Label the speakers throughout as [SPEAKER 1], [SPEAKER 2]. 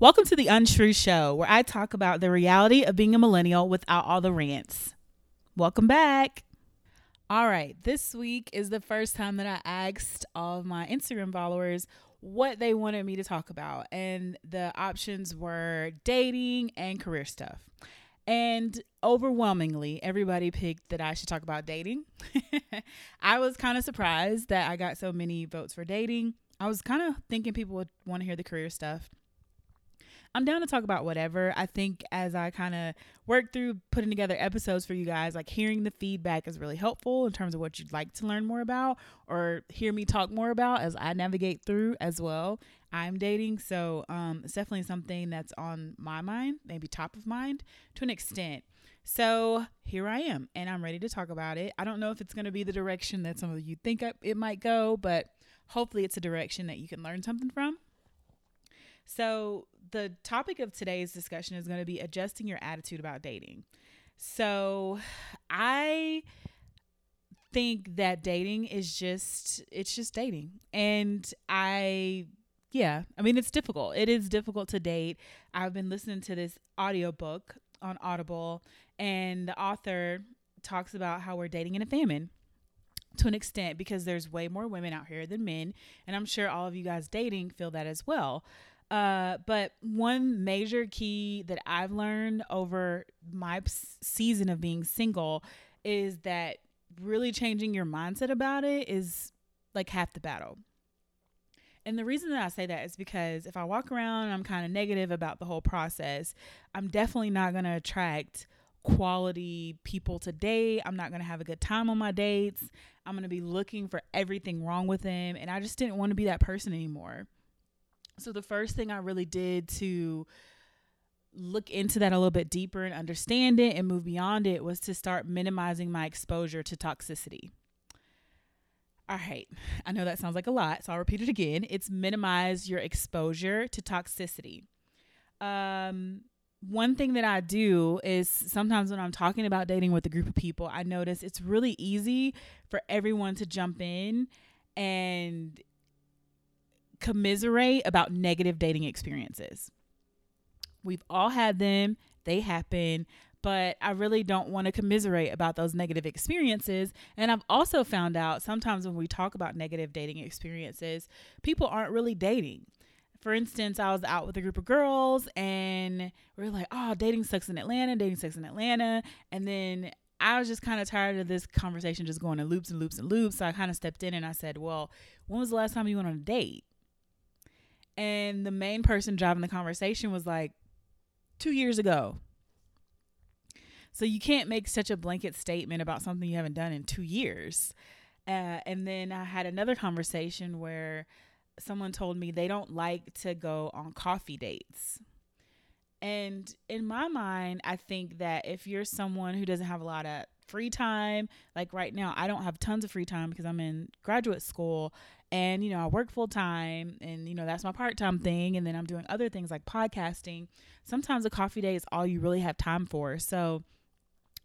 [SPEAKER 1] Welcome to the Untrue Show, where I talk about the reality of being a millennial without all the rants. Welcome back. All right, this week is the first time that I asked all of my Instagram followers what they wanted me to talk about, and the options were dating and career stuff. And overwhelmingly, everybody picked that I should talk about dating. I was kind of surprised that I got so many votes for dating. I was kind of thinking people would want to hear the career stuff. I'm down to talk about whatever. I think as I kind of work through putting together episodes for you guys, like hearing the feedback is really helpful in terms of what you'd like to learn more about or hear me talk more about as I navigate through as well. I'm dating, so um, it's definitely something that's on my mind, maybe top of mind to an extent. So here I am, and I'm ready to talk about it. I don't know if it's going to be the direction that some of you think it might go, but hopefully it's a direction that you can learn something from. So, the topic of today's discussion is going to be adjusting your attitude about dating. So, I think that dating is just it's just dating. And I yeah, I mean it's difficult. It is difficult to date. I've been listening to this audiobook on Audible and the author talks about how we're dating in a famine to an extent because there's way more women out here than men and I'm sure all of you guys dating feel that as well. Uh, but one major key that I've learned over my season of being single is that really changing your mindset about it is like half the battle. And the reason that I say that is because if I walk around and I'm kind of negative about the whole process, I'm definitely not going to attract quality people to date. I'm not going to have a good time on my dates. I'm going to be looking for everything wrong with them. And I just didn't want to be that person anymore. So the first thing I really did to look into that a little bit deeper and understand it and move beyond it was to start minimizing my exposure to toxicity. All right, I know that sounds like a lot, so I'll repeat it again. It's minimize your exposure to toxicity. Um, one thing that I do is sometimes when I'm talking about dating with a group of people, I notice it's really easy for everyone to jump in and commiserate about negative dating experiences. We've all had them, they happen, but I really don't want to commiserate about those negative experiences. And I've also found out sometimes when we talk about negative dating experiences, people aren't really dating. For instance, I was out with a group of girls and we are like, oh, dating sucks in Atlanta, dating sucks in Atlanta. And then I was just kind of tired of this conversation just going in loops and loops and loops. So I kind of stepped in and I said, well, when was the last time you went on a date? And the main person driving the conversation was like, two years ago. So you can't make such a blanket statement about something you haven't done in two years. Uh, and then I had another conversation where someone told me they don't like to go on coffee dates. And in my mind, I think that if you're someone who doesn't have a lot of free time, like right now, I don't have tons of free time because I'm in graduate school and you know i work full time and you know that's my part-time thing and then i'm doing other things like podcasting. Sometimes a coffee day is all you really have time for. So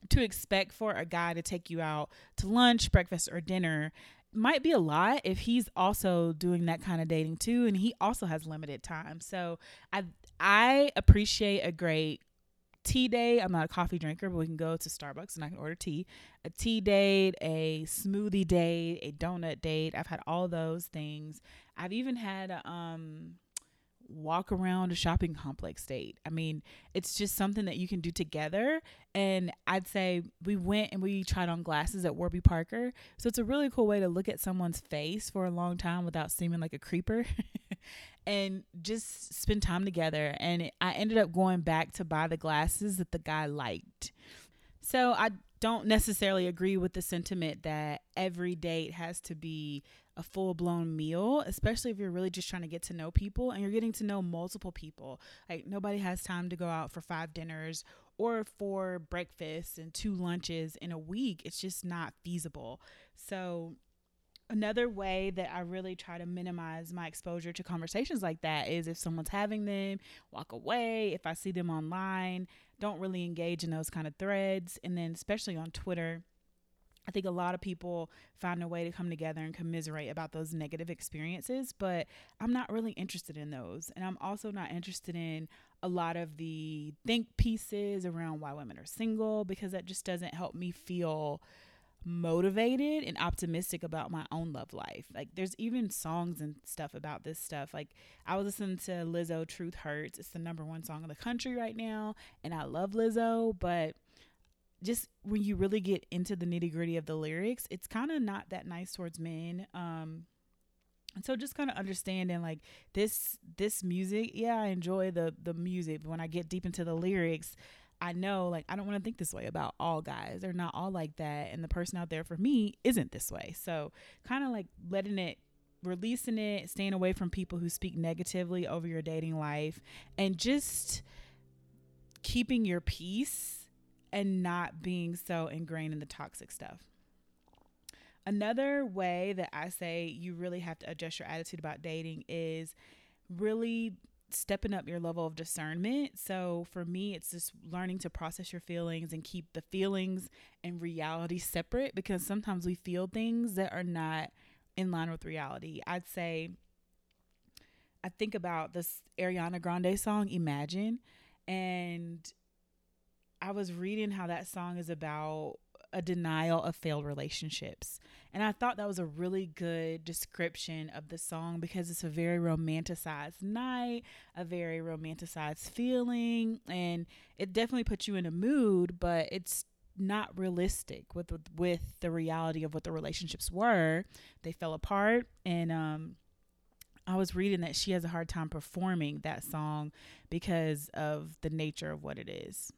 [SPEAKER 1] to expect for a guy to take you out to lunch breakfast or dinner might be a lot if he's also doing that kind of dating too and he also has limited time. So i i appreciate a great tea day. I'm not a coffee drinker, but we can go to Starbucks and I can order tea. A tea date, a smoothie date, a donut date. I've had all those things. I've even had a um walk around a shopping complex date. I mean, it's just something that you can do together. And I'd say we went and we tried on glasses at Warby Parker. So it's a really cool way to look at someone's face for a long time without seeming like a creeper. and just spend time together. And I ended up going back to buy the glasses that the guy liked. So I don't necessarily agree with the sentiment that every date has to be a full blown meal, especially if you're really just trying to get to know people and you're getting to know multiple people. Like, nobody has time to go out for five dinners or for breakfasts and two lunches in a week. It's just not feasible. So, another way that I really try to minimize my exposure to conversations like that is if someone's having them, walk away. If I see them online, don't really engage in those kind of threads. And then, especially on Twitter, I think a lot of people find a way to come together and commiserate about those negative experiences, but I'm not really interested in those. And I'm also not interested in a lot of the think pieces around why women are single because that just doesn't help me feel motivated and optimistic about my own love life. Like there's even songs and stuff about this stuff. Like I was listening to Lizzo Truth Hurts. It's the number 1 song in the country right now and I love Lizzo, but just when you really get into the nitty gritty of the lyrics, it's kind of not that nice towards men. Um, and so just kind of understanding like this this music, yeah, I enjoy the the music, but when I get deep into the lyrics, I know like I don't want to think this way about all guys. They're not all like that, and the person out there for me isn't this way. So kind of like letting it releasing it, staying away from people who speak negatively over your dating life, and just keeping your peace and not being so ingrained in the toxic stuff. Another way that I say you really have to adjust your attitude about dating is really stepping up your level of discernment. So for me, it's just learning to process your feelings and keep the feelings and reality separate because sometimes we feel things that are not in line with reality. I'd say I think about this Ariana Grande song Imagine and I was reading how that song is about a denial of failed relationships. And I thought that was a really good description of the song because it's a very romanticized night, a very romanticized feeling, and it definitely puts you in a mood, but it's not realistic with with the reality of what the relationships were. They fell apart and um I was reading that she has a hard time performing that song because of the nature of what it is.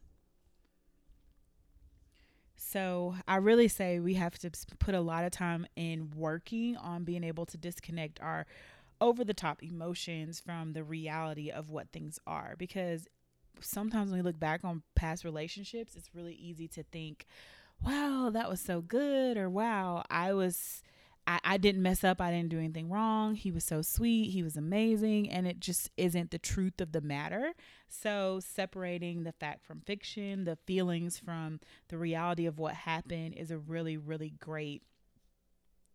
[SPEAKER 1] So I really say we have to put a lot of time in working on being able to disconnect our over the top emotions from the reality of what things are because sometimes when we look back on past relationships it's really easy to think wow that was so good or wow i was I, I didn't mess up. I didn't do anything wrong. He was so sweet. He was amazing. And it just isn't the truth of the matter. So, separating the fact from fiction, the feelings from the reality of what happened is a really, really great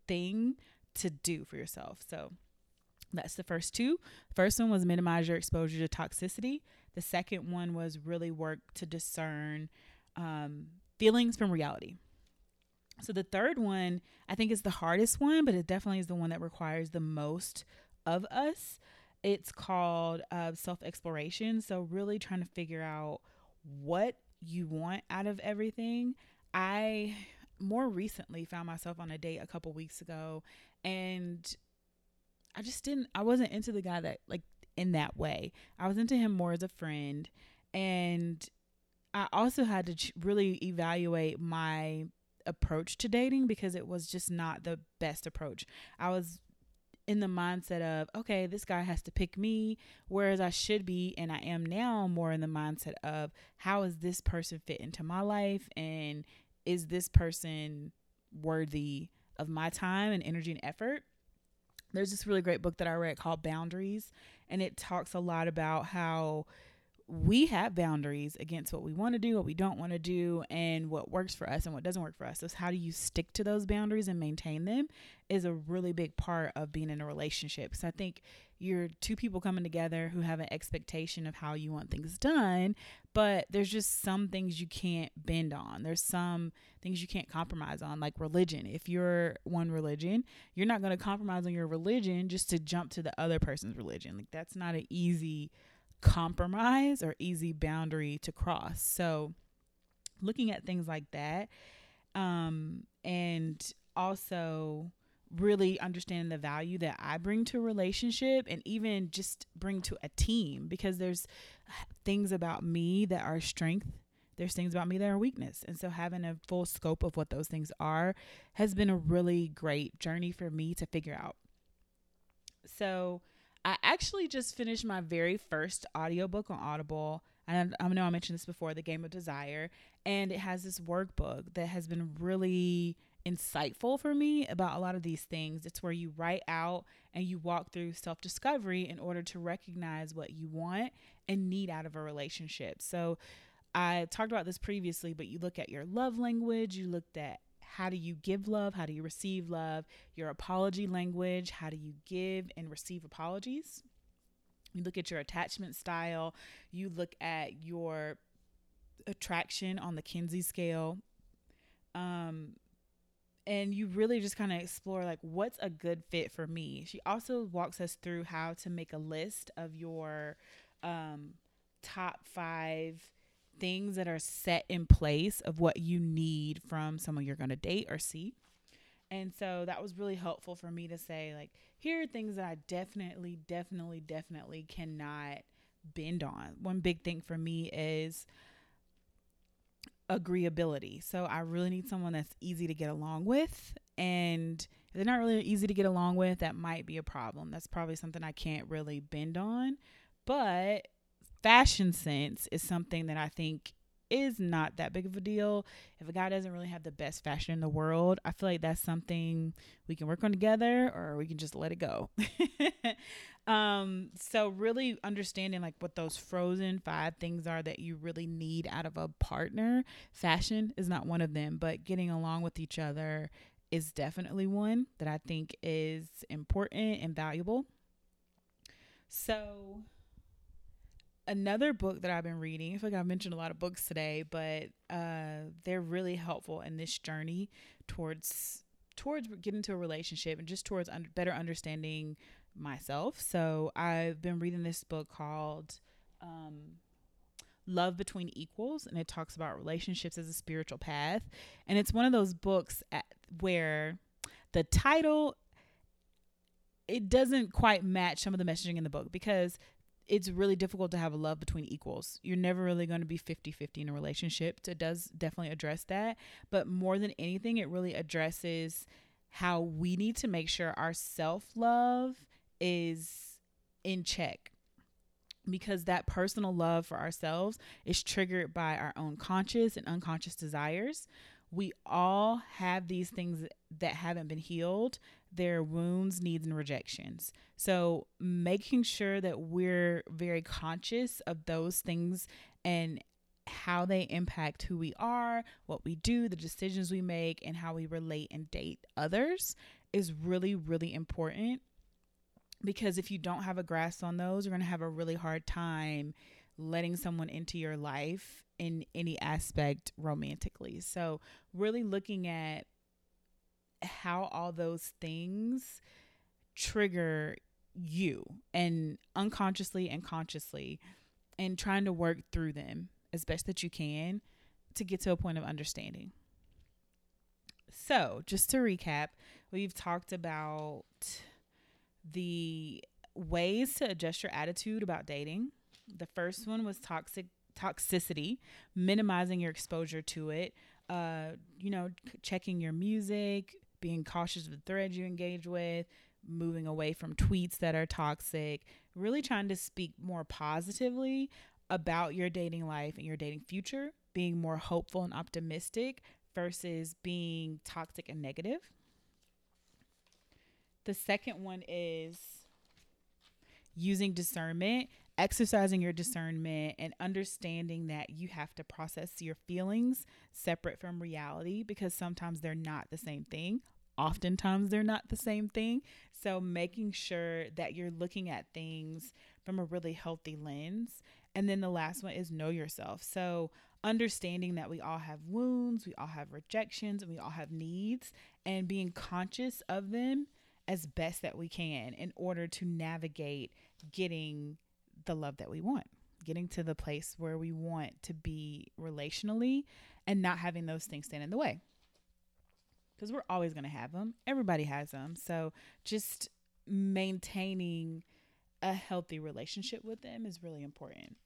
[SPEAKER 1] thing to do for yourself. So, that's the first two. First one was minimize your exposure to toxicity. The second one was really work to discern um, feelings from reality. So the third one, I think is the hardest one, but it definitely is the one that requires the most of us. It's called uh, self exploration. So really trying to figure out what you want out of everything. I more recently found myself on a date a couple weeks ago and I just didn't I wasn't into the guy that like in that way. I was into him more as a friend and I also had to really evaluate my approach to dating because it was just not the best approach. I was in the mindset of, okay, this guy has to pick me, whereas I should be, and I am now more in the mindset of, how is this person fit into my life? And is this person worthy of my time and energy and effort? There's this really great book that I read called Boundaries, and it talks a lot about how we have boundaries against what we want to do, what we don't want to do, and what works for us and what doesn't work for us. So, how do you stick to those boundaries and maintain them is a really big part of being in a relationship. So, I think you're two people coming together who have an expectation of how you want things done, but there's just some things you can't bend on. There's some things you can't compromise on, like religion. If you're one religion, you're not going to compromise on your religion just to jump to the other person's religion. Like, that's not an easy compromise or easy boundary to cross. So, looking at things like that, um, and also really understanding the value that I bring to a relationship and even just bring to a team because there's things about me that are strength there's things about me that are weakness. And so having a full scope of what those things are has been a really great journey for me to figure out. So I actually just finished my very first audiobook on Audible. And I know I mentioned this before, The Game of Desire. And it has this workbook that has been really insightful for me about a lot of these things. It's where you write out and you walk through self discovery in order to recognize what you want and need out of a relationship. So I talked about this previously, but you look at your love language, you looked at how do you give love? How do you receive love? Your apology language. How do you give and receive apologies? You look at your attachment style. You look at your attraction on the Kinsey scale. Um, and you really just kind of explore like what's a good fit for me. She also walks us through how to make a list of your um, top five things that are set in place of what you need from someone you're going to date or see. And so that was really helpful for me to say, like, here are things that I definitely, definitely, definitely cannot bend on. One big thing for me is agreeability. So I really need someone that's easy to get along with. And if they're not really easy to get along with, that might be a problem. That's probably something I can't really bend on. But fashion sense is something that I think is not that big of a deal. If a guy doesn't really have the best fashion in the world, I feel like that's something we can work on together or we can just let it go. um so really understanding like what those frozen five things are that you really need out of a partner. Fashion is not one of them, but getting along with each other is definitely one that I think is important and valuable. So another book that I've been reading, I feel like I've mentioned a lot of books today, but uh, they're really helpful in this journey towards towards getting into a relationship and just towards un- better understanding myself. So I've been reading this book called um, Love Between Equals, and it talks about relationships as a spiritual path. And it's one of those books at, where the title it doesn't quite match some of the messaging in the book because it's really difficult to have a love between equals. You're never really going to be 50 50 in a relationship. It does definitely address that. But more than anything, it really addresses how we need to make sure our self love is in check. Because that personal love for ourselves is triggered by our own conscious and unconscious desires. We all have these things that haven't been healed their wounds, needs, and rejections. So, making sure that we're very conscious of those things and how they impact who we are, what we do, the decisions we make, and how we relate and date others is really, really important. Because if you don't have a grasp on those, you're going to have a really hard time letting someone into your life in any aspect romantically. So, really looking at how all those things trigger you and unconsciously and consciously and trying to work through them as best that you can to get to a point of understanding. So, just to recap, we've talked about the ways to adjust your attitude about dating. The first one was toxic toxicity, minimizing your exposure to it. Uh, you know, checking your music, being cautious of the threads you engage with, moving away from tweets that are toxic, really trying to speak more positively about your dating life and your dating future, being more hopeful and optimistic versus being toxic and negative. The second one is using discernment, exercising your discernment, and understanding that you have to process your feelings separate from reality because sometimes they're not the same thing. Oftentimes, they're not the same thing. So, making sure that you're looking at things from a really healthy lens. And then the last one is know yourself. So, understanding that we all have wounds, we all have rejections, and we all have needs, and being conscious of them as best that we can in order to navigate getting the love that we want, getting to the place where we want to be relationally and not having those things stand in the way. Because we're always going to have them. Everybody has them. So just maintaining a healthy relationship with them is really important.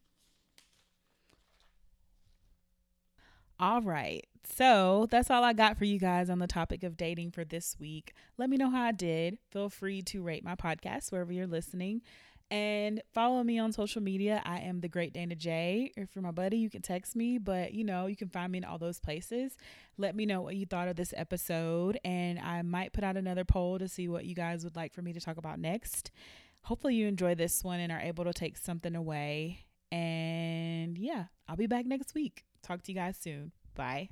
[SPEAKER 1] All right. So that's all I got for you guys on the topic of dating for this week. Let me know how I did. Feel free to rate my podcast wherever you're listening. And follow me on social media. I am the Great Dana J. If you're my buddy, you can text me, but you know, you can find me in all those places. Let me know what you thought of this episode, and I might put out another poll to see what you guys would like for me to talk about next. Hopefully, you enjoy this one and are able to take something away. And yeah, I'll be back next week. Talk to you guys soon. Bye.